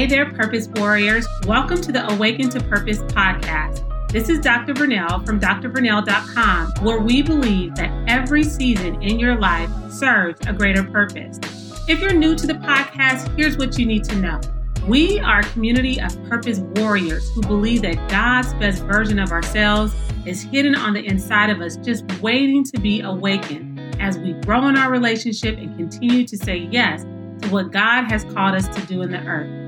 Hey there, Purpose Warriors. Welcome to the Awaken to Purpose podcast. This is Dr. Vernell from drvernell.com, where we believe that every season in your life serves a greater purpose. If you're new to the podcast, here's what you need to know. We are a community of purpose warriors who believe that God's best version of ourselves is hidden on the inside of us, just waiting to be awakened as we grow in our relationship and continue to say yes to what God has called us to do in the earth.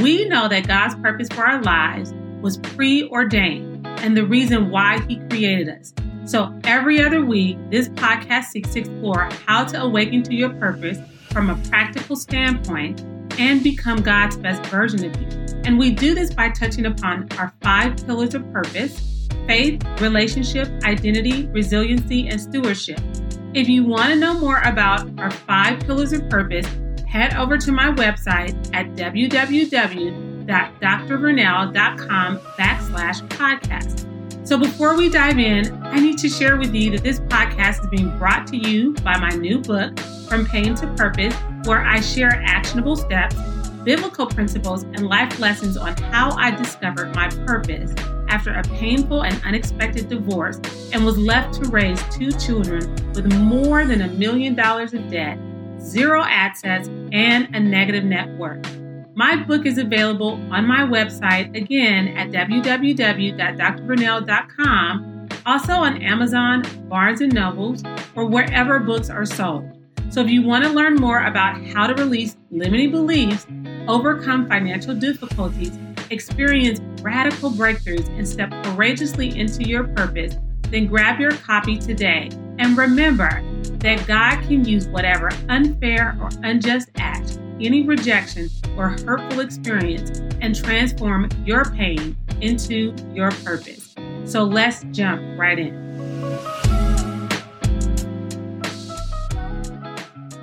We know that God's purpose for our lives was preordained and the reason why He created us. So every other week, this podcast seeks to explore how to awaken to your purpose from a practical standpoint and become God's best version of you. And we do this by touching upon our five pillars of purpose faith, relationship, identity, resiliency, and stewardship. If you want to know more about our five pillars of purpose, head over to my website at www www.drvernell.com backslash podcast. So before we dive in, I need to share with you that this podcast is being brought to you by my new book, From Pain to Purpose, where I share actionable steps, biblical principles, and life lessons on how I discovered my purpose after a painful and unexpected divorce and was left to raise two children with more than a million dollars of debt, zero access, and a negative net worth. My book is available on my website again at www.drvernell.com, also on Amazon, Barnes and Nobles, or wherever books are sold. So if you want to learn more about how to release limiting beliefs, overcome financial difficulties, experience radical breakthroughs, and step courageously into your purpose, then grab your copy today. And remember that God can use whatever unfair or unjust act any rejection or hurtful experience and transform your pain into your purpose. So let's jump right in.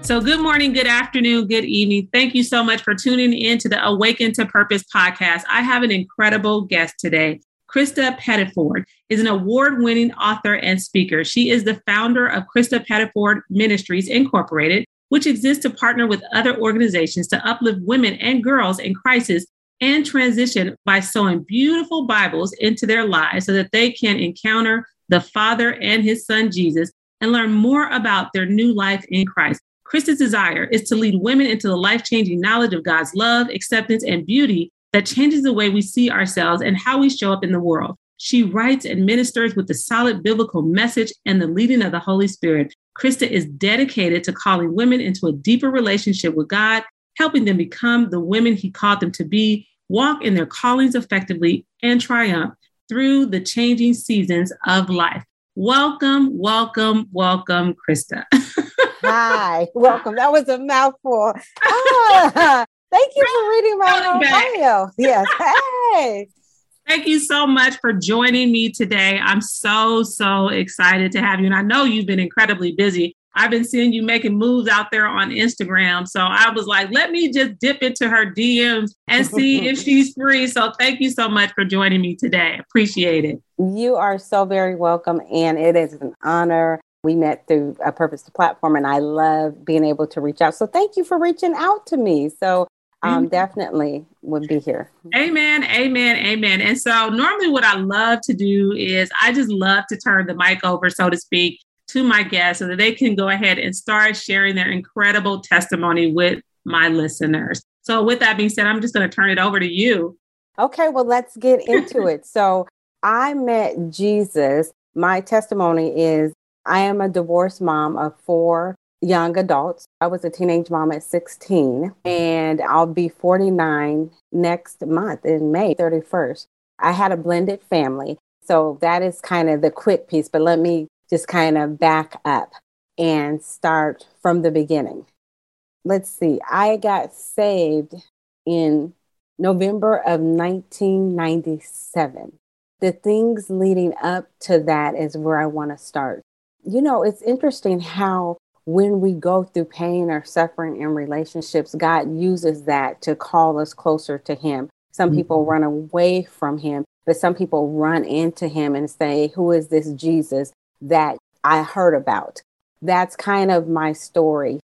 So, good morning, good afternoon, good evening. Thank you so much for tuning in to the Awaken to Purpose podcast. I have an incredible guest today. Krista Pettiford is an award winning author and speaker. She is the founder of Krista Pettiford Ministries Incorporated, which exists to partner with other organizations to uplift women and girls in crisis and transition by sowing beautiful Bibles into their lives so that they can encounter the Father and His Son Jesus and learn more about their new life in Christ. Krista's desire is to lead women into the life changing knowledge of God's love, acceptance, and beauty that changes the way we see ourselves and how we show up in the world. She writes and ministers with the solid biblical message and the leading of the Holy Spirit. Krista is dedicated to calling women into a deeper relationship with God, helping them become the women He called them to be, walk in their callings effectively, and triumph through the changing seasons of life. Welcome, welcome, welcome, Krista. Hi, welcome. That was a mouthful. Ah, thank you for reading my bio. Yes. Hey. Thank you so much for joining me today. I'm so, so excited to have you. And I know you've been incredibly busy. I've been seeing you making moves out there on Instagram. So I was like, let me just dip into her DMs and see if she's free. So thank you so much for joining me today. Appreciate it. You are so very welcome. And it is an honor. We met through a Purpose to Platform, and I love being able to reach out. So thank you for reaching out to me. So um, definitely would be here. Amen, amen, amen. And so, normally, what I love to do is I just love to turn the mic over, so to speak, to my guests so that they can go ahead and start sharing their incredible testimony with my listeners. So, with that being said, I'm just going to turn it over to you. Okay, well, let's get into it. So, I met Jesus. My testimony is I am a divorced mom of four young adults. I was a teenage mom at 16, and I'll be 49 next month in May 31st. I had a blended family. So that is kind of the quick piece, but let me just kind of back up and start from the beginning. Let's see, I got saved in November of 1997. The things leading up to that is where I want to start. You know, it's interesting how when we go through pain or suffering in relationships, God uses that to call us closer to Him. Some mm-hmm. people run away from Him, but some people run into Him and say, Who is this Jesus that I heard about? That's kind of my story.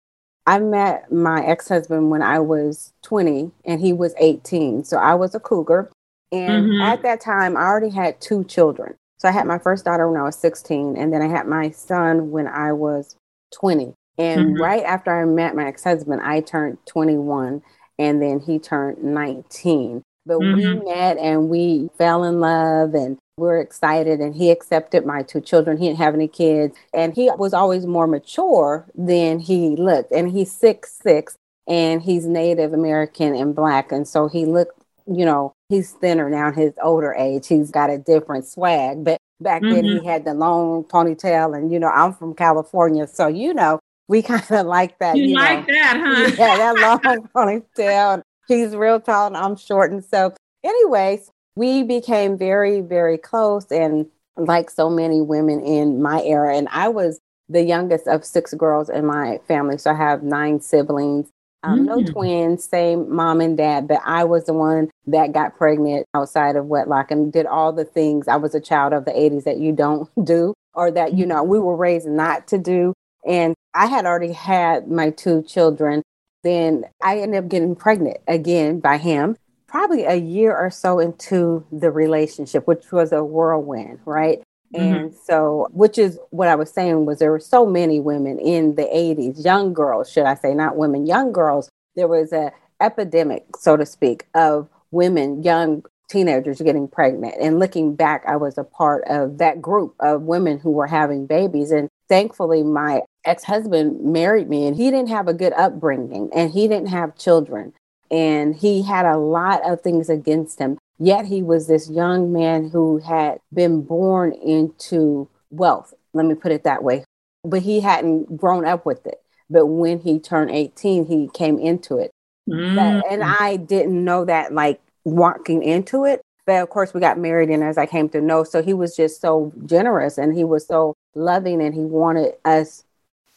I met my ex husband when I was 20 and he was 18. So I was a cougar. And mm-hmm. at that time, I already had two children. So I had my first daughter when I was 16, and then I had my son when I was 20. And mm-hmm. right after I met my ex husband, I turned 21 and then he turned 19. But mm-hmm. we met and we fell in love and we are excited and he accepted my two children. He didn't have any kids and he was always more mature than he looked. And he's six six and he's Native American and black. And so he looked, you know, he's thinner now in his older age. He's got a different swag. But back mm-hmm. then he mm-hmm. had the long ponytail and you know, I'm from California. So you know, we kind of like that. You, you like know. that, huh? Yeah, that long ponytail. He's real tall and I'm short. And so, anyways, we became very, very close. And like so many women in my era, and I was the youngest of six girls in my family. So I have nine siblings. Um, mm. No twins, same mom and dad, but I was the one that got pregnant outside of wedlock and did all the things. I was a child of the 80s that you don't do or that, you know, we were raised not to do. And I had already had my two children. Then I ended up getting pregnant again by him, probably a year or so into the relationship, which was a whirlwind, right? Mm-hmm. And so, which is what I was saying was there were so many women in the 80s, young girls, should I say, not women, young girls. There was a epidemic, so to speak, of women, young teenagers getting pregnant. And looking back, I was a part of that group of women who were having babies. And thankfully, my ex husband married me and he didn't have a good upbringing and he didn't have children. And he had a lot of things against him. Yet he was this young man who had been born into wealth. Let me put it that way. But he hadn't grown up with it. But when he turned 18, he came into it. Mm. But, and I didn't know that like walking into it. But of course, we got married, and as I came to know, so he was just so generous and he was so loving, and he wanted us.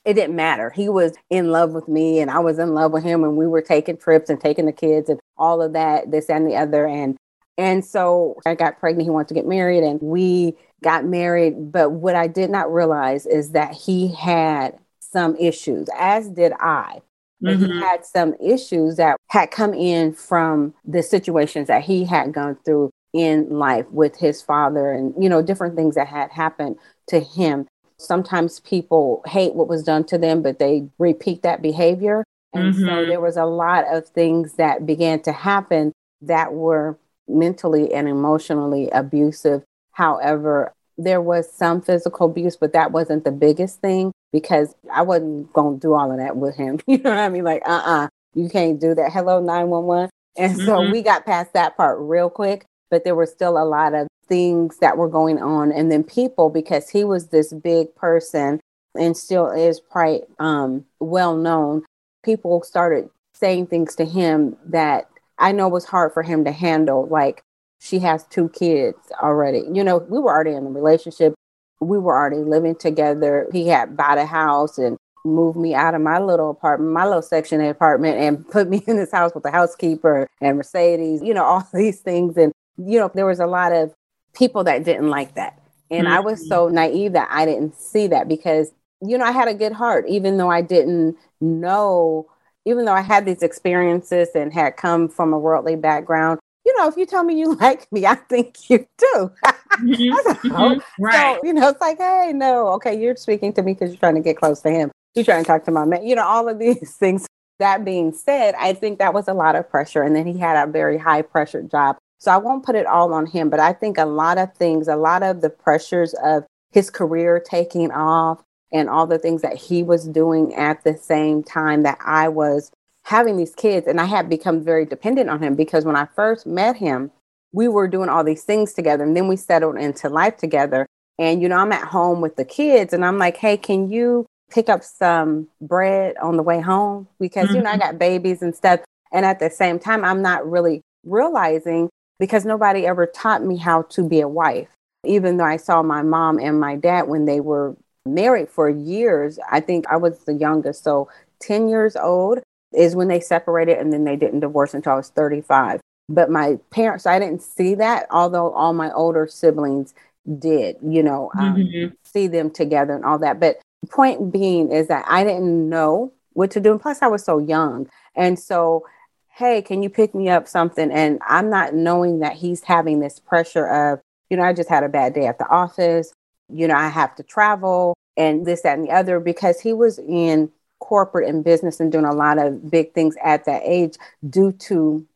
It didn't matter. He was in love with me, and I was in love with him, and we were taking trips and taking the kids and all of that, this and the other. And and so I got pregnant. He wanted to get married, and we got married. But what I did not realize is that he had some issues, as did I. Mm-hmm. He had some issues that had come in from the situations that he had gone through in life with his father and, you know, different things that had happened to him. Sometimes people hate what was done to them, but they repeat that behavior. And mm-hmm. so there was a lot of things that began to happen that were mentally and emotionally abusive. However, there was some physical abuse, but that wasn't the biggest thing because I wasn't going to do all of that with him. You know what I mean? Like, uh uh-uh, uh you can't do that. Hello, 911. And so mm-hmm. we got past that part real quick, but there were still a lot of things that were going on. And then people, because he was this big person and still is quite um, well known, people started saying things to him that I know it was hard for him to handle. Like, she has two kids already. You know, we were already in a relationship. We were already living together. He had bought a house and moved me out of my little apartment, my little section apartment, and put me in this house with a housekeeper and Mercedes, you know, all these things. And, you know, there was a lot of people that didn't like that. And mm-hmm. I was so mm-hmm. naive that I didn't see that because, you know, I had a good heart, even though I didn't know, even though I had these experiences and had come from a worldly background, you know, if you tell me you like me, I think you do. Mm-hmm. mm-hmm. Right. So, you know, it's like, hey, no, okay, you're speaking to me because you're trying to get close to him. You're trying to talk to my man. You know, all of these things. That being said, I think that was a lot of pressure. And then he had a very high pressure job. So I won't put it all on him, but I think a lot of things, a lot of the pressures of his career taking off and all the things that he was doing at the same time that I was having these kids and I had become very dependent on him because when I first met him, we were doing all these things together and then we settled into life together. And, you know, I'm at home with the kids and I'm like, hey, can you pick up some bread on the way home? Because, mm-hmm. you know, I mm-hmm. got babies and stuff. And at the same time, I'm not really realizing because nobody ever taught me how to be a wife. Even though I saw my mom and my dad when they were married for years, I think I was the youngest. So 10 years old, is when they separated and then they didn't divorce until I was 35. But my parents, I didn't see that, although all my older siblings did, you know, um, mm-hmm. see them together and all that. But point being is that I didn't know what to do. And plus, I was so young. And so, hey, can you pick me up something? And I'm not knowing that he's having this pressure of, you know, I just had a bad day at the office. You know, I have to travel and this, that, and the other because he was in corporate and business and doing a lot of big things at that age due to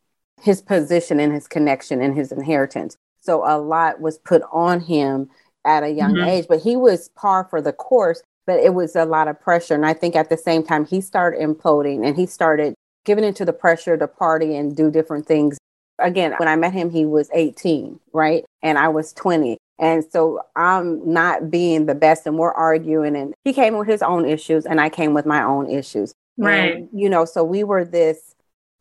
his position and his connection and his inheritance. So a lot was put on him at a young mm-hmm. age, but he was par for the course, but it was a lot of pressure. And I think at the same time, he started imploding and he started giving into the pressure to party and do different things. Again, when I met him, he was 18, right? And I was 20. And so I'm not being the best and we're arguing. And he came with his own issues and I came with my own issues. Right. And, you know, so we were this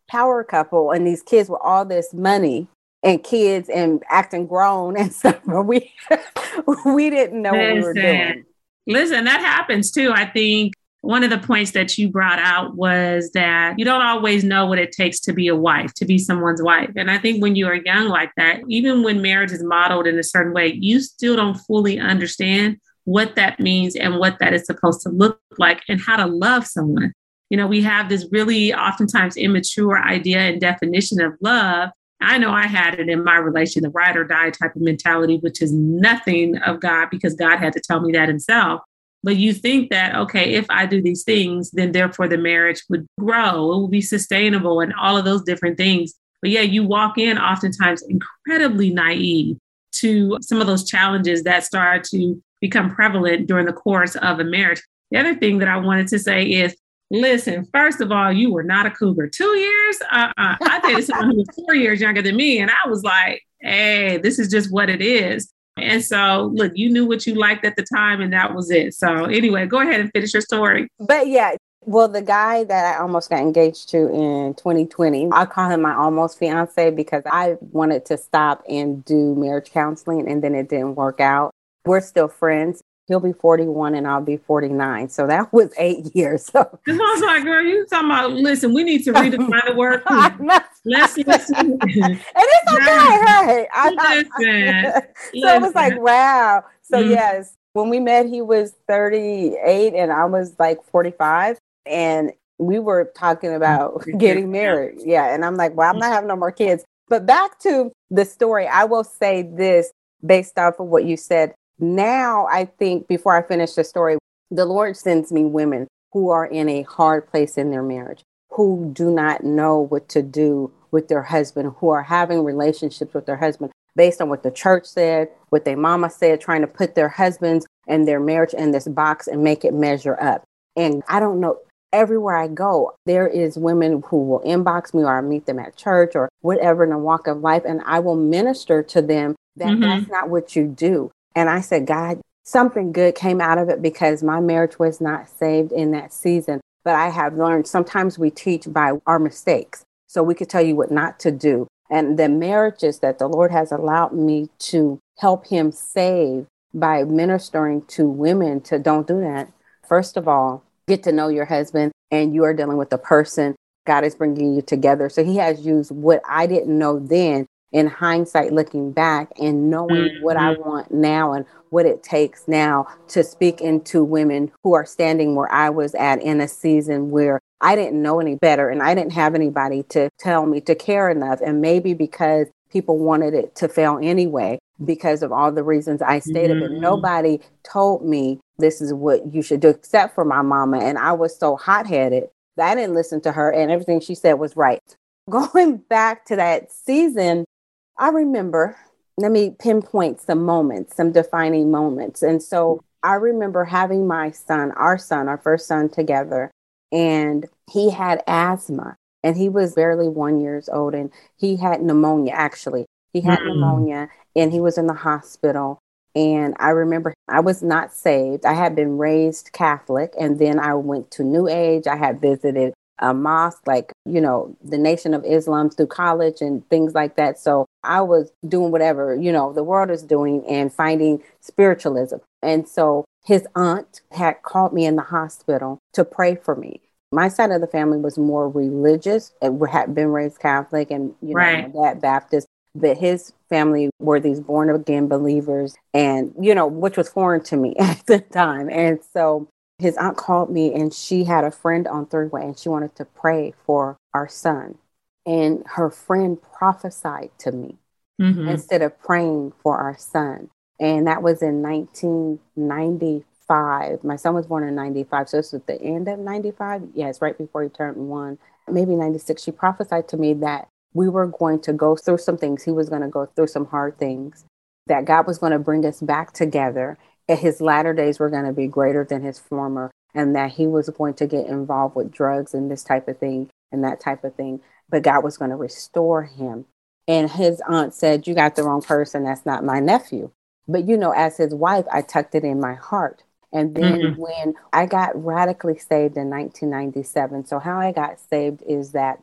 power couple and these kids with all this money and kids and acting grown and stuff. but We we didn't know listen, what we were doing. Listen, that happens too. I think one of the points that you brought out was that you don't always know what it takes to be a wife, to be someone's wife. And I think when you are young like that, even when marriage is modeled in a certain way, you still don't fully understand what that means and what that is supposed to look like and how to love someone. You know, we have this really oftentimes immature idea and definition of love. I know I had it in my relation, the ride or die type of mentality, which is nothing of God because God had to tell me that himself. But you think that, okay, if I do these things, then therefore the marriage would grow, it will be sustainable, and all of those different things. But yeah, you walk in oftentimes incredibly naive to some of those challenges that start to become prevalent during the course of a marriage. The other thing that I wanted to say is listen, first of all, you were not a cougar. Two years? Uh-uh. I dated someone who was four years younger than me, and I was like, hey, this is just what it is. And so, look, you knew what you liked at the time, and that was it. So, anyway, go ahead and finish your story. But yeah, well, the guy that I almost got engaged to in 2020, I call him my almost fiance because I wanted to stop and do marriage counseling, and then it didn't work out. We're still friends. He'll be 41 and I'll be 49. So that was eight years. So I was like, girl, you talking about, listen, we need to redefine the word. Let's listen. and it's okay. Hey, I, listen. so it was like, wow. So mm-hmm. yes, when we met, he was 38 and I was like 45. And we were talking about getting married. Yeah. And I'm like, well, I'm not having no more kids. But back to the story, I will say this based off of what you said. Now, I think before I finish the story, the Lord sends me women who are in a hard place in their marriage, who do not know what to do with their husband, who are having relationships with their husband based on what the church said, what their mama said, trying to put their husbands and their marriage in this box and make it measure up. And I don't know, everywhere I go, there is women who will inbox me or I meet them at church or whatever in the walk of life, and I will minister to them that mm-hmm. that's not what you do. And I said, God, something good came out of it because my marriage was not saved in that season. But I have learned sometimes we teach by our mistakes. So we could tell you what not to do. And the marriages that the Lord has allowed me to help him save by ministering to women to don't do that. First of all, get to know your husband and you are dealing with a person. God is bringing you together. So he has used what I didn't know then in hindsight, looking back and knowing mm-hmm. what I mm-hmm. want now and what it takes now to speak into women who are standing where I was at in a season where I didn't know any better and I didn't have anybody to tell me to care enough. And maybe because people wanted it to fail anyway, because of all the reasons I stated, mm-hmm. but nobody told me this is what you should do, except for my mama. And I was so hot headed that I didn't listen to her, and everything she said was right. Going back to that season, I remember, let me pinpoint some moments, some defining moments. And so I remember having my son, our son, our first son together, and he had asthma and he was barely one years old and he had pneumonia actually. He had mm-hmm. pneumonia and he was in the hospital. And I remember I was not saved. I had been raised Catholic and then I went to New Age. I had visited a mosque, like, you know, the Nation of Islam through college and things like that. So I was doing whatever, you know, the world is doing and finding spiritualism. And so his aunt had called me in the hospital to pray for me. My side of the family was more religious and had been raised Catholic and, you know, right. that Baptist. But his family were these born again believers and, you know, which was foreign to me at the time. And so his aunt called me and she had a friend on three way and she wanted to pray for our son. And her friend prophesied to me mm-hmm. instead of praying for our son. And that was in 1995. My son was born in 95. So this was the end of 95. Yes, right before he turned one, maybe 96. She prophesied to me that we were going to go through some things. He was going to go through some hard things, that God was going to bring us back together. His latter days were going to be greater than his former, and that he was going to get involved with drugs and this type of thing and that type of thing. But God was going to restore him. And his aunt said, You got the wrong person. That's not my nephew. But, you know, as his wife, I tucked it in my heart. And then mm-hmm. when I got radically saved in 1997, so how I got saved is that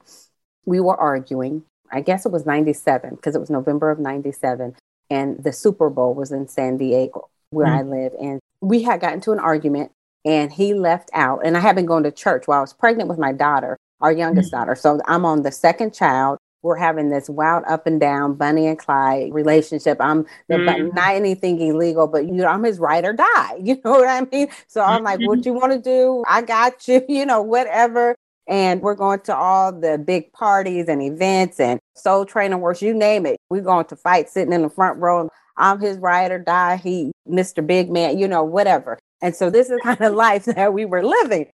we were arguing. I guess it was 97 because it was November of 97. And the Super Bowl was in San Diego, where mm-hmm. I live. And we had gotten to an argument and he left out. And I had been going to church while I was pregnant with my daughter, our youngest mm-hmm. daughter. So I'm on the second child. We're having this wild up and down Bonnie and Clyde relationship. I'm mm-hmm. not anything illegal, but you know, I'm his ride or die. You know what I mean? So I'm like, what mm-hmm. you want to do? I got you, you know, whatever. And we're going to all the big parties and events and Soul Train Awards, you name it. We're going to fight sitting in the front row. I'm his ride or die. He, Mr. Big Man, you know, whatever. And so this is kind of life that we were living.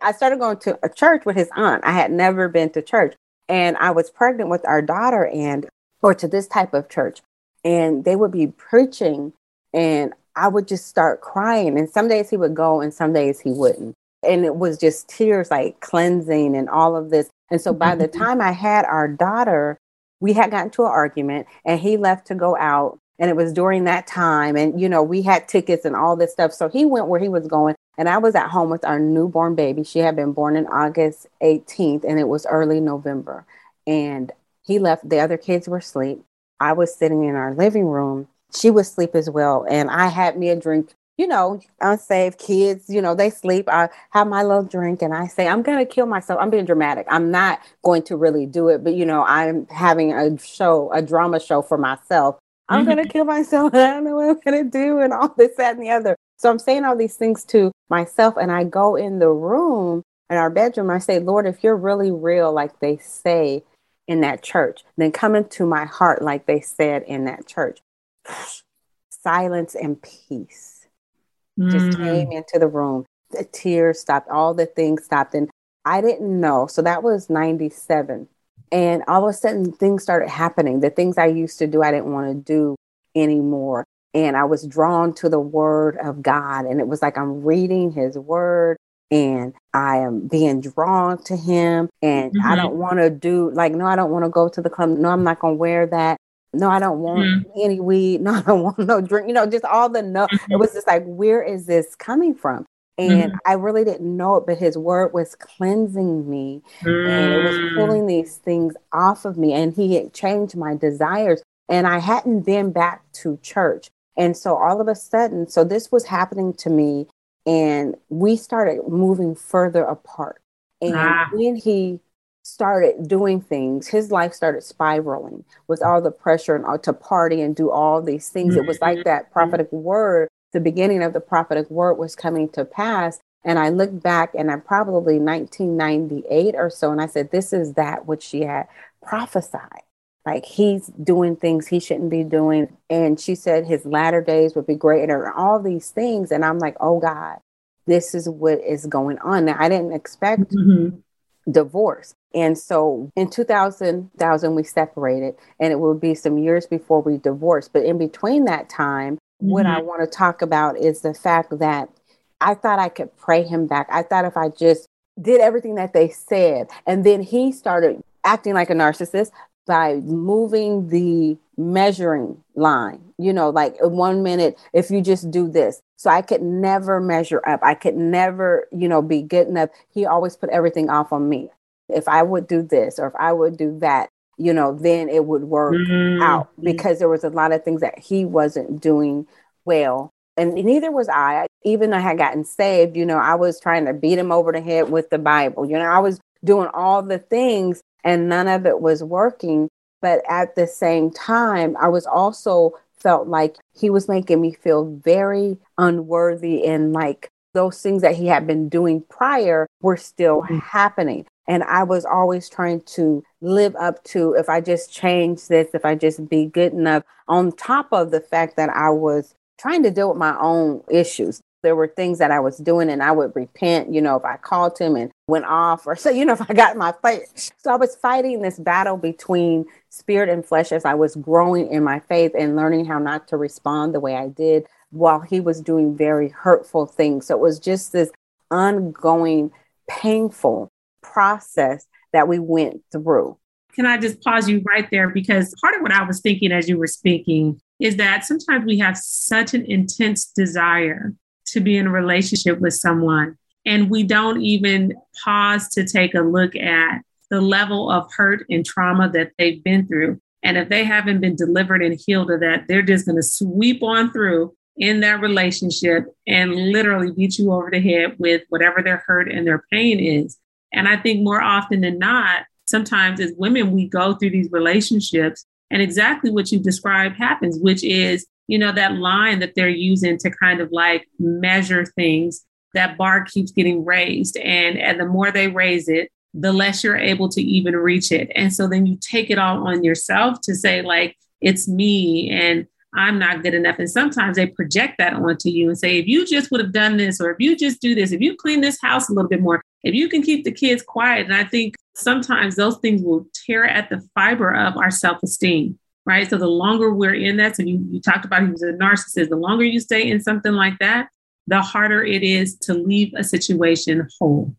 I started going to a church with his aunt. I had never been to church. And I was pregnant with our daughter and or to this type of church. And they would be preaching and I would just start crying. And some days he would go and some days he wouldn't and it was just tears like cleansing and all of this. And so by the time I had our daughter, we had gotten to an argument and he left to go out. And it was during that time. And, you know, we had tickets and all this stuff. So he went where he was going. And I was at home with our newborn baby. She had been born in August 18th, and it was early November. And he left. The other kids were asleep. I was sitting in our living room. She was asleep as well. And I had me a drink you know, unsaved kids, you know, they sleep. I have my little drink and I say, I'm going to kill myself. I'm being dramatic. I'm not going to really do it, but, you know, I'm having a show, a drama show for myself. I'm mm-hmm. going to kill myself. I don't know what I'm going to do and all this, that, and the other. So I'm saying all these things to myself and I go in the room in our bedroom. I say, Lord, if you're really real, like they say in that church, then come into my heart, like they said in that church. Silence and peace mm. just came into the room. The tears stopped, all the things stopped. And I didn't know. So that was 97. And all of a sudden, things started happening. The things I used to do, I didn't want to do anymore. And I was drawn to the word of God. And it was like I'm reading his word and I am being drawn to him. And mm-hmm. I don't want to do, like, no, I don't want to go to the club. No, I'm not going to wear that no, I don't want mm-hmm. any weed. No, I don't want no drink. You know, just all the no. Mm-hmm. It was just like, where is this coming from? And mm-hmm. I really didn't know it, but his word was cleansing me and it was mm. pulling these things off of me. And he had changed my desires. And I hadn't been back to church. And so all of a sudden, so this was happening to me. And we started moving further apart. And ah. when he started doing things, his life started spiraling with all the pressure and uh, to party and do all these things. It was like mm-hmm. that prophetic word, the beginning of the prophetic word was coming to pass. And I looked back and I'm probably 1998 or so, and I said, This is that which she had prophesied. Like he's doing things he shouldn't be doing. And she said his latter days would be greater, all these things. And I'm like, Oh God, this is what is going on. Now, I didn't expect mm-hmm divorce. And so in 2000, 2000 we separated, and it will be some years before we divorced. But in between that time, mm-hmm. what I mm-hmm. want to talk about is the fact that I thought I could pray him back. I thought if I just did everything that they said, and then he started acting like a narcissist by moving the measuring line. You know, like one minute, if you just do this. So I could never measure up. I could never, you know, be good enough. He always put everything off on me. If I would do this or if I would do that, you know, then it would work mm-hmm. out because there was a lot of things that he wasn't doing well. And neither was I. Even though I had gotten saved, you know, I was trying to beat him over the head with the Bible. You know, I was doing all the things and none of it was working. But at the same time, I was also felt like he was making me feel very unworthy and like those things that he had been doing prior were still mm-hmm. happening. And I was always trying to live up to if I just change this, if I just be good enough, on top of the fact that I was trying to deal with my own issues. There were things that I was doing and I would repent, you know, if I called him and went off or so, you know, if I got my fight. So I was fighting this battle between spirit and flesh as I was growing in my faith and learning how not to respond the way I did while he was doing very hurtful things. So it was just this ongoing, painful process that we went through. Can I just pause you right there? Because part of what I was thinking as you were speaking is that sometimes we have such an intense desire to be in a relationship with someone, and we don't even pause to take a look at the level of hurt and trauma that they've been through. And if they haven't been delivered and healed of that, they're just going to sweep on through in that relationship and literally beat you over the head with whatever their hurt and their pain is. And I think more often than not, sometimes as women, we go through these relationships and exactly what you described happens, which is, you know, that line that they're using to kind of like measure things, that bar keeps getting raised. And, and the more they raise it, the less you're able to even reach it. And so then you take it all on yourself to say, like, it's me and I'm not good enough. And sometimes they project that onto you and say, if you just would have done this, or if you just do this, if you clean this house a little bit more, if you can keep the kids quiet. And I think sometimes those things will tear at the fiber of our self esteem, right? So the longer we're in that, so you, you talked about he was a narcissist, the longer you stay in something like that, the harder it is to leave a situation whole.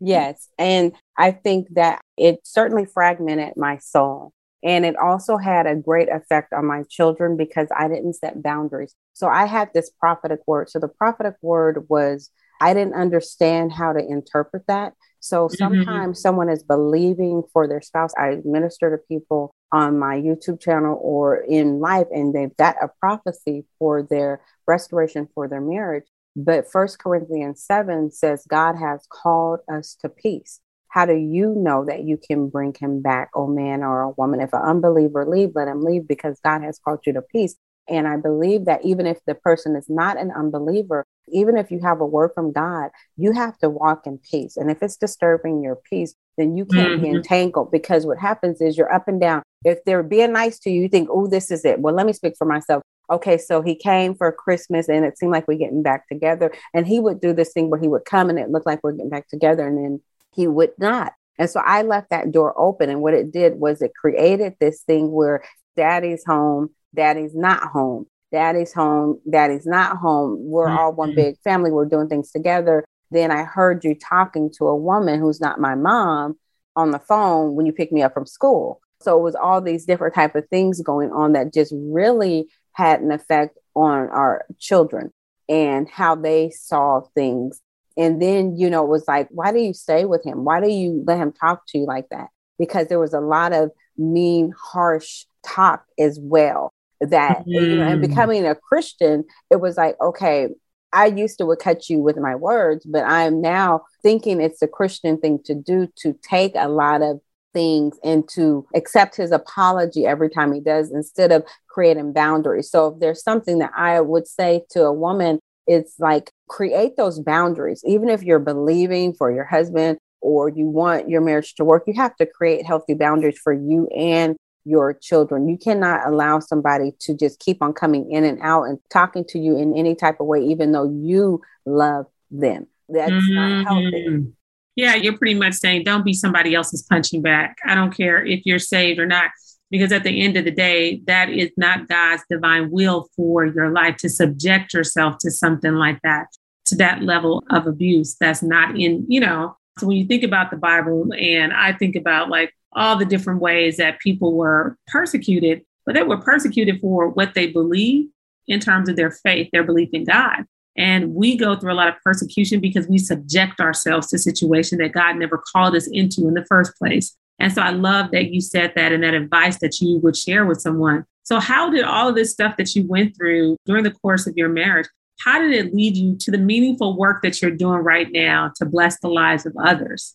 Yes. And I think that it certainly fragmented my soul. And it also had a great effect on my children because I didn't set boundaries. So I had this prophetic word. So the prophetic word was, I didn't understand how to interpret that. So mm-hmm. sometimes mm-hmm. someone is believing for their spouse. I minister to people on my YouTube channel or in life, and they've got a prophecy for their restoration for their marriage. But First Corinthians 7 says God has called us to peace. How do you know that you can bring him back, oh man or a woman? If an unbeliever leave, let him leave because God has called you to peace. And I believe that even if the person is not an unbeliever, even if you have a word from God, you have to walk in peace. And if it's disturbing your peace, then you can't mm-hmm. be entangled because what happens is you're up and down. If they're being nice to you, you think, oh, this is it. Well, let me speak for myself. Okay, so he came for Christmas and it seemed like we're getting back together. And he would do this thing where he would come and it looked like we're getting back together. And then he would not. And so I left that door open. And what it did was it created this thing where daddy's home, daddy's not home, daddy's home, daddy's not home. We're all one mm-hmm. big family. We're doing things together. Then I heard you talking to a woman who's not my mom on the phone when you picked me up from school. So it was all these different type of things going on that just really had an effect on our children and how they saw things and then, you know, it was like, why do you stay with him? Why do you let him talk to you like that? Because there was a lot of mean, harsh talk as well. That, mm-hmm. you know, and mm-hmm. becoming a Christian, it was like, okay, I used to would cut you with my words, but I'm now thinking it's a Christian thing to do to take a lot of things and to accept his apology every time he does instead of creating boundaries. So if there's something that I would say to a woman it's like create those boundaries. Even if you're believing for your husband or you want your marriage to work, you have to create healthy boundaries for you and your children. You cannot allow somebody to just keep on coming in and out and talking to you in any type of way, even though you love them. That's mm-hmm. not healthy. Yeah, you're pretty much saying don't be somebody else's punching back. I don't care if you're saved or not because at the end of the day, that is not God's divine will for your life to subject yourself to something like that, to that level of abuse. That's not in, you know. So when you think about the Bible, and I think about like all the different ways that people were persecuted, but they were persecuted for what they believe in terms of their faith, their belief in God. And we go through a lot of persecution because we subject ourselves to situations that God never called us into in the first place. And so I love that you said that and that advice that you would share with someone. So, how did all of this stuff that you went through during the course of your marriage, how did it lead you to the meaningful work that you're doing right now to bless the lives of others?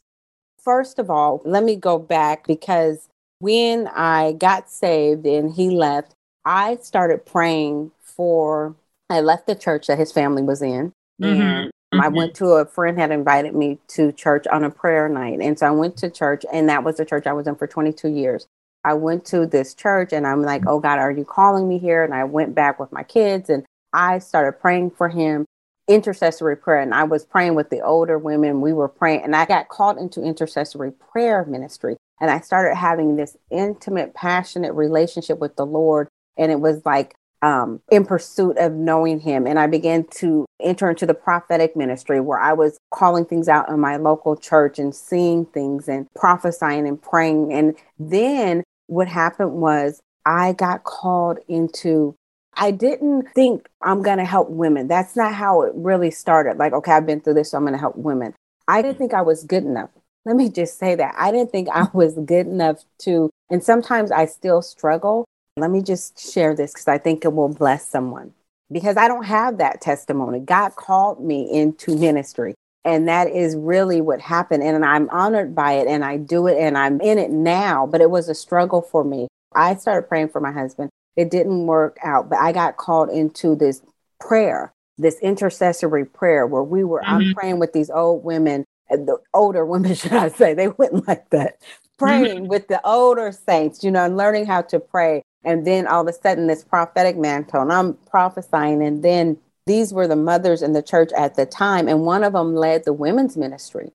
First of all, let me go back because when I got saved and he left, I started praying for, I left the church that his family was in. Mm-hmm. And Mm-hmm. I went to a friend had invited me to church on a prayer night. And so I went to church, and that was the church I was in for 22 years. I went to this church and I'm like, oh God, are you calling me here? And I went back with my kids and I started praying for him, intercessory prayer. And I was praying with the older women. We were praying, and I got called into intercessory prayer ministry. And I started having this intimate, passionate relationship with the Lord. And it was like um, in pursuit of knowing him. And I began to enter into the prophetic ministry where I was calling things out in my local church and seeing things and prophesying and praying. And then what happened was I got called into I didn't think I'm going to help women. That's not how it really started. Like, okay, I've been through this, so I'm going to help women. I didn't think I was good enough. Let me just say that. I didn't think I mm. was good enough to, and sometimes I still struggle. Let me just share this because I think it will bless someone because I don't have that testimony. God called me into ministry. And that is really what happened. And I'm honored by it and I do it and I'm in it now, but it was a struggle for me. I started praying for my husband. It didn't work out, but I got called into this prayer, this intercessory prayer where we were, mm-hmm. I'm praying with these old women, the older women, should I say, they wouldn't like that, praying mm-hmm. with the older saints, you know, and learning how to pray. And then all of a sudden, this prophetic mantle, and I'm prophesying, and then these were the mothers in the church at the time, and one of them led the women's ministry.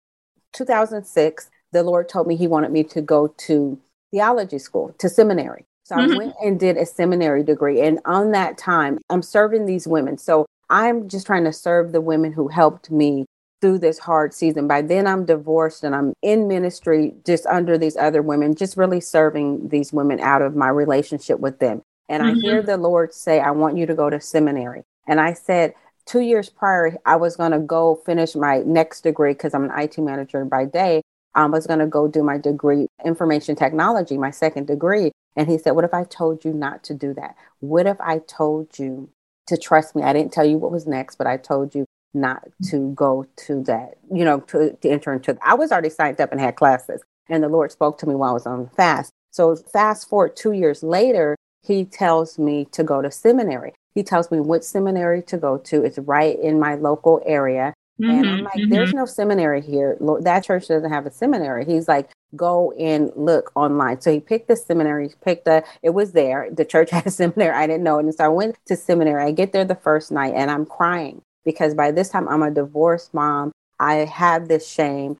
2006, the Lord told me He wanted me to go to theology school, to seminary. So mm-hmm. I went and did a seminary degree. And on that time, I'm serving these women. So I'm just trying to serve the women who helped me through this hard season. By then, I'm divorced and I'm in ministry just under these other women, just really serving these women out of my relationship with them. And mm-hmm. I hear the Lord say, I want you to go to seminary. And I said, two years prior, I was going to go finish my next degree because I'm an IT manager by day. I was going to go do my degree, information technology, my second degree. And he said, What if I told you not to do that? What if I told you to trust me? I didn't tell you what was next, but I told you not to go to that, you know, to, to enter into. I was already signed up and had classes, and the Lord spoke to me while I was on fast. So fast forward two years later, he tells me to go to seminary. He tells me which seminary to go to. It's right in my local area. Mm-hmm, and I'm like, mm-hmm. there's no seminary here. Lord, that church doesn't have a seminary. He's like, go and look online. So he picked the seminary, picked the, it was there. The church had a seminary. I didn't know. And so I went to seminary. I get there the first night and I'm crying because by this time I'm a divorced mom. I have this shame.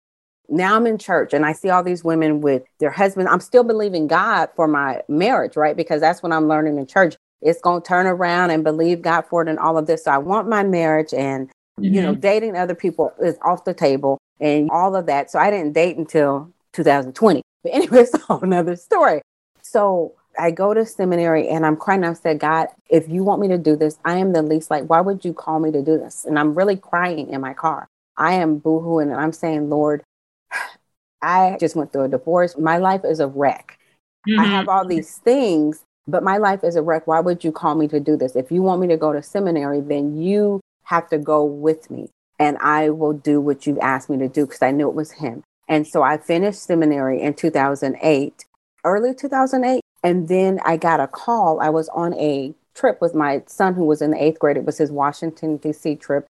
Now I'm in church and I see all these women with their husbands. I'm still believing God for my marriage, right? Because that's what I'm learning in church it's going to turn around and believe God for it and all of this. So I want my marriage and, mm-hmm. you know, mm-hmm. dating other people is off the table and all of that. So I didn't date until 2020. But anyway, it's a another story. So I go to seminary and I'm crying. I said, God, if you want me to do this, I am the least like, why would you call me to do this? And I'm really crying in my car. I am boohooing and I'm saying, Lord, I just went through a divorce. My life is a wreck. Mm-hmm. I have all these things but my life is a wreck. Why would you call me to do this? If you want me to go to seminary, then you have to go with me and I will do what you asked me to do because I knew it was him. And so I finished seminary in 2008, early 2008. And then I got a call. I was on a trip with my son who was in the eighth grade. It was his Washington, D.C. trip.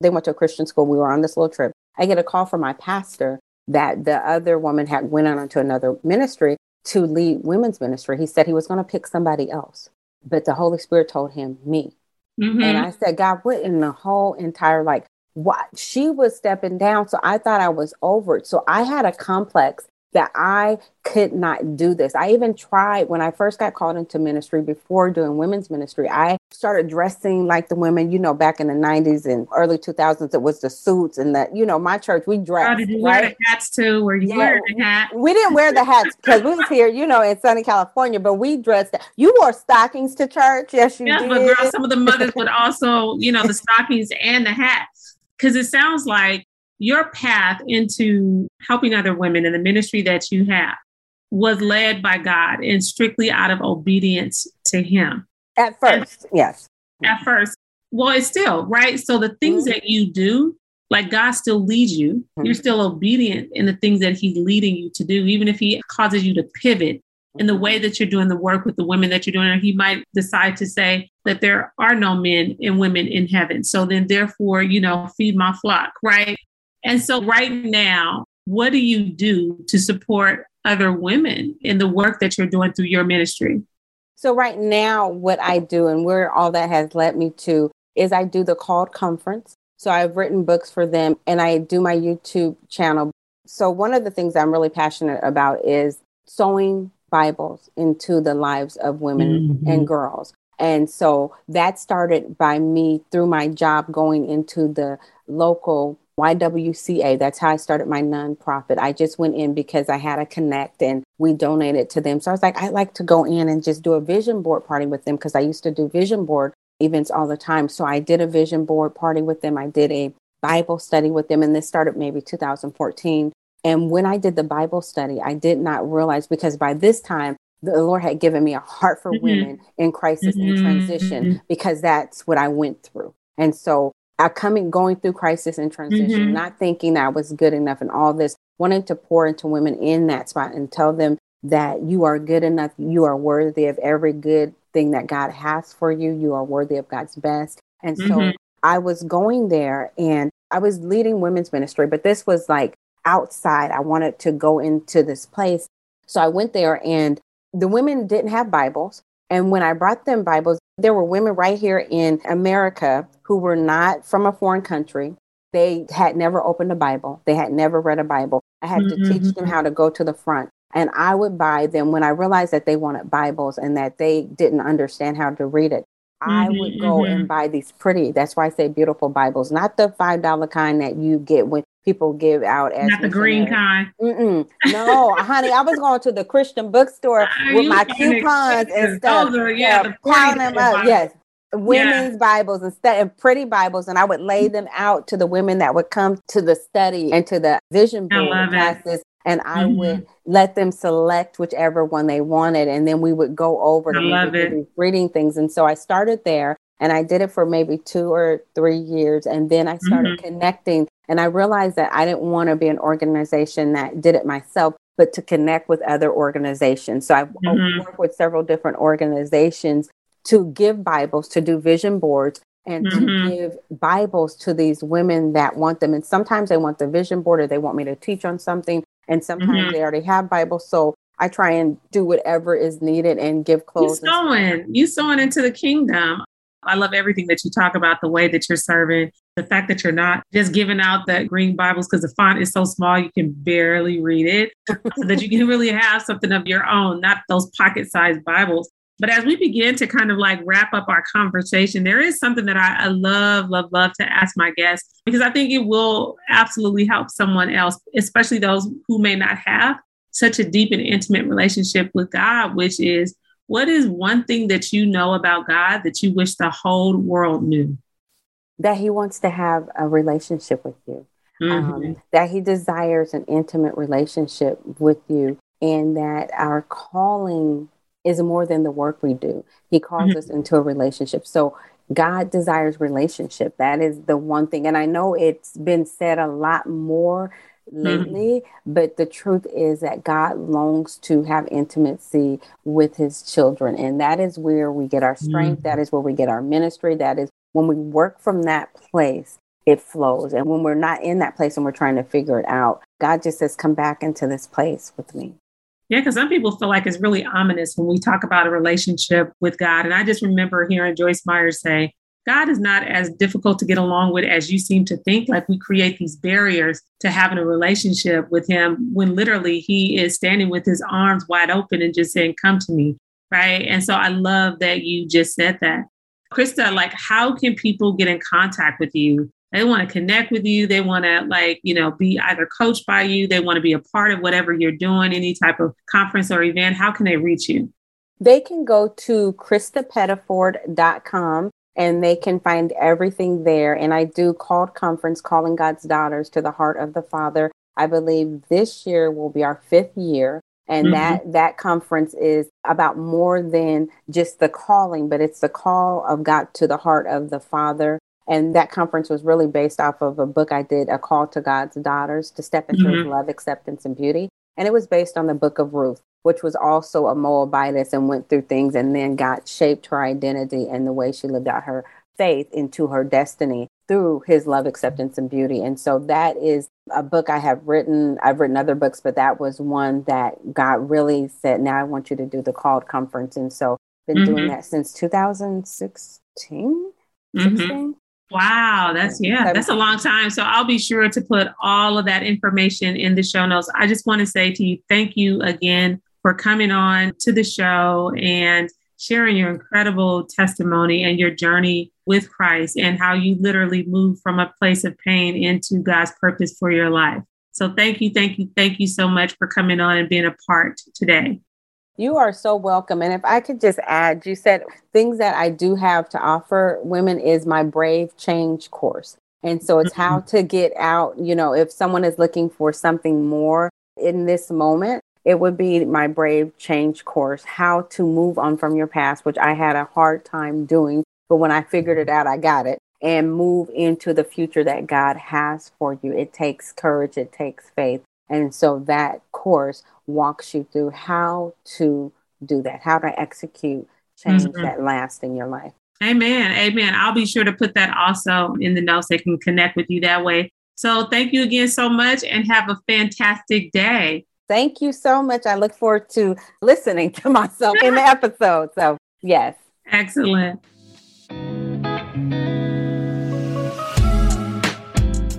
They went to a Christian school. We were on this little trip. I get a call from my pastor that the other woman had went on to another ministry to lead women's ministry, he said he was going to pick somebody else. But the Holy Spirit told him, me. Mm-hmm. And I said, God, what in the whole entire, like, what? She was stepping down. So I thought I was over it. So I had a complex that I could not do this. I even tried when I first got called into ministry before doing women's ministry. I started dressing like the women, you know, back in the 90s and early 2000s. It was the suits and that, you know, my church, we dressed. How did you right? wear the hats too? Were you yeah, wearing the hat? We didn't wear the hats because we was here, you know, in sunny California, but we dressed. You wore stockings to church. Yes, you yes, did. but girl, some of the mothers would also, you know, the stockings and the hats. Because it sounds like your path into helping other women in the ministry that you have was led by God and strictly out of obedience to Him. At first, and, yes. At first. Well, it's still, right? So the things mm-hmm. that you do, like God still leads you. Mm-hmm. You're still obedient in the things that He's leading you to do, even if He causes you to pivot in the way that you're doing the work with the women that you're doing, or He might decide to say, that there are no men and women in heaven. So then, therefore, you know, feed my flock, right? And so, right now, what do you do to support other women in the work that you're doing through your ministry? So, right now, what I do and where all that has led me to is I do the called conference. So, I've written books for them and I do my YouTube channel. So, one of the things I'm really passionate about is sowing Bibles into the lives of women mm-hmm. and girls. And so that started by me through my job going into the local YWCA. That's how I started my nonprofit. I just went in because I had a connect and we donated to them. So I was like, I'd like to go in and just do a vision board party with them because I used to do vision board events all the time. So I did a vision board party with them. I did a Bible study with them, and this started maybe 2014. And when I did the Bible study, I did not realize because by this time, the Lord had given me a heart for mm-hmm. women in crisis mm-hmm. and transition mm-hmm. because that's what I went through. And so I coming going through crisis and transition, mm-hmm. not thinking that I was good enough and all this, wanting to pour into women in that spot and tell them that you are good enough, you are worthy of every good thing that God has for you, you are worthy of God's best. And so mm-hmm. I was going there and I was leading women's ministry, but this was like outside. I wanted to go into this place. So I went there and the women didn't have Bibles. And when I brought them Bibles, there were women right here in America who were not from a foreign country. They had never opened a Bible, they had never read a Bible. I had mm-hmm. to teach them how to go to the front. And I would buy them when I realized that they wanted Bibles and that they didn't understand how to read it. I mm-hmm, would go mm-hmm. and buy these pretty, that's why I say beautiful Bibles, not the $5 kind that you get when people give out as not the green kind. Mm-mm. No, honey, I was going to the Christian bookstore with my coupons and stuff. Are, yeah, yeah piling them up. Yes, women's yeah. Bibles and, st- and pretty Bibles, and I would lay them out to the women that would come to the study and to the vision board classes. It. And I mm-hmm. would let them select whichever one they wanted, and then we would go over reading things. And so I started there, and I did it for maybe two or three years, and then I started mm-hmm. connecting and I realized that I didn't want to be an organization that did it myself, but to connect with other organizations. So I've mm-hmm. worked with several different organizations to give Bibles, to do vision boards, and mm-hmm. to give Bibles to these women that want them. And sometimes they want the vision board or they want me to teach on something. And sometimes mm-hmm. they already have Bibles. So I try and do whatever is needed and give clothes. You sowing, you sowing into the kingdom. I love everything that you talk about, the way that you're serving, the fact that you're not just giving out the green Bibles because the font is so small you can barely read it, so that you can really have something of your own, not those pocket sized Bibles. But as we begin to kind of like wrap up our conversation, there is something that I, I love, love, love to ask my guests because I think it will absolutely help someone else, especially those who may not have such a deep and intimate relationship with God, which is what is one thing that you know about God that you wish the whole world knew? That He wants to have a relationship with you, mm-hmm. um, that He desires an intimate relationship with you, and that our calling is more than the work we do. He calls mm-hmm. us into a relationship. So God desires relationship. That is the one thing. And I know it's been said a lot more. Lately, mm-hmm. but the truth is that God longs to have intimacy with his children. And that is where we get our strength. Mm-hmm. That is where we get our ministry. That is when we work from that place, it flows. And when we're not in that place and we're trying to figure it out, God just says, Come back into this place with me. Yeah, because some people feel like it's really ominous when we talk about a relationship with God. And I just remember hearing Joyce Myers say, God is not as difficult to get along with as you seem to think. Like we create these barriers to having a relationship with Him when literally He is standing with His arms wide open and just saying, Come to me. Right. And so I love that you just said that. Krista, like, how can people get in contact with you? They want to connect with you. They want to, like, you know, be either coached by you. They want to be a part of whatever you're doing, any type of conference or event. How can they reach you? They can go to KristaPettiford.com and they can find everything there. And I do called conference, calling God's daughters to the heart of the Father. I believe this year will be our fifth year. And mm-hmm. that that conference is about more than just the calling, but it's the call of God to the heart of the Father. And that conference was really based off of a book I did, A Call to God's Daughters to Step into mm-hmm. Love, Acceptance, and Beauty. And it was based on the book of Ruth. Which was also a Moabitess and went through things and then got shaped her identity and the way she lived out her faith into her destiny through his love, acceptance, and beauty. And so that is a book I have written. I've written other books, but that was one that God really said, now I want you to do the called conference. And so been mm-hmm. doing that since 2016. Mm-hmm. Wow, that's yeah, that's a long time. So I'll be sure to put all of that information in the show notes. I just want to say to you, thank you again for coming on to the show and sharing your incredible testimony and your journey with Christ and how you literally moved from a place of pain into God's purpose for your life. So thank you, thank you, thank you so much for coming on and being a part today. You are so welcome. And if I could just add, you said things that I do have to offer women is my Brave Change course. And so it's how mm-hmm. to get out, you know, if someone is looking for something more in this moment, it would be my Brave Change course, how to move on from your past, which I had a hard time doing. But when I figured it out, I got it and move into the future that God has for you. It takes courage, it takes faith. And so that course walks you through how to do that, how to execute change mm-hmm. that lasts in your life. Amen. Amen. I'll be sure to put that also in the notes. They can connect with you that way. So thank you again so much and have a fantastic day. Thank you so much. I look forward to listening to myself in the episode. So, yes. Excellent.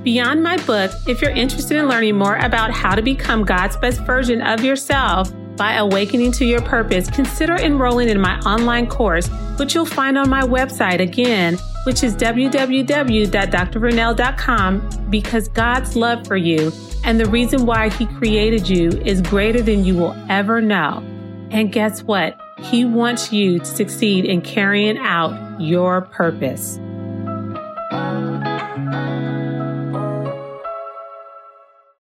Beyond my book, if you're interested in learning more about how to become God's best version of yourself by awakening to your purpose, consider enrolling in my online course, which you'll find on my website again, which is www.drvernell.com because God's love for you and the reason why He created you is greater than you will ever know. And guess what? He wants you to succeed in carrying out your purpose.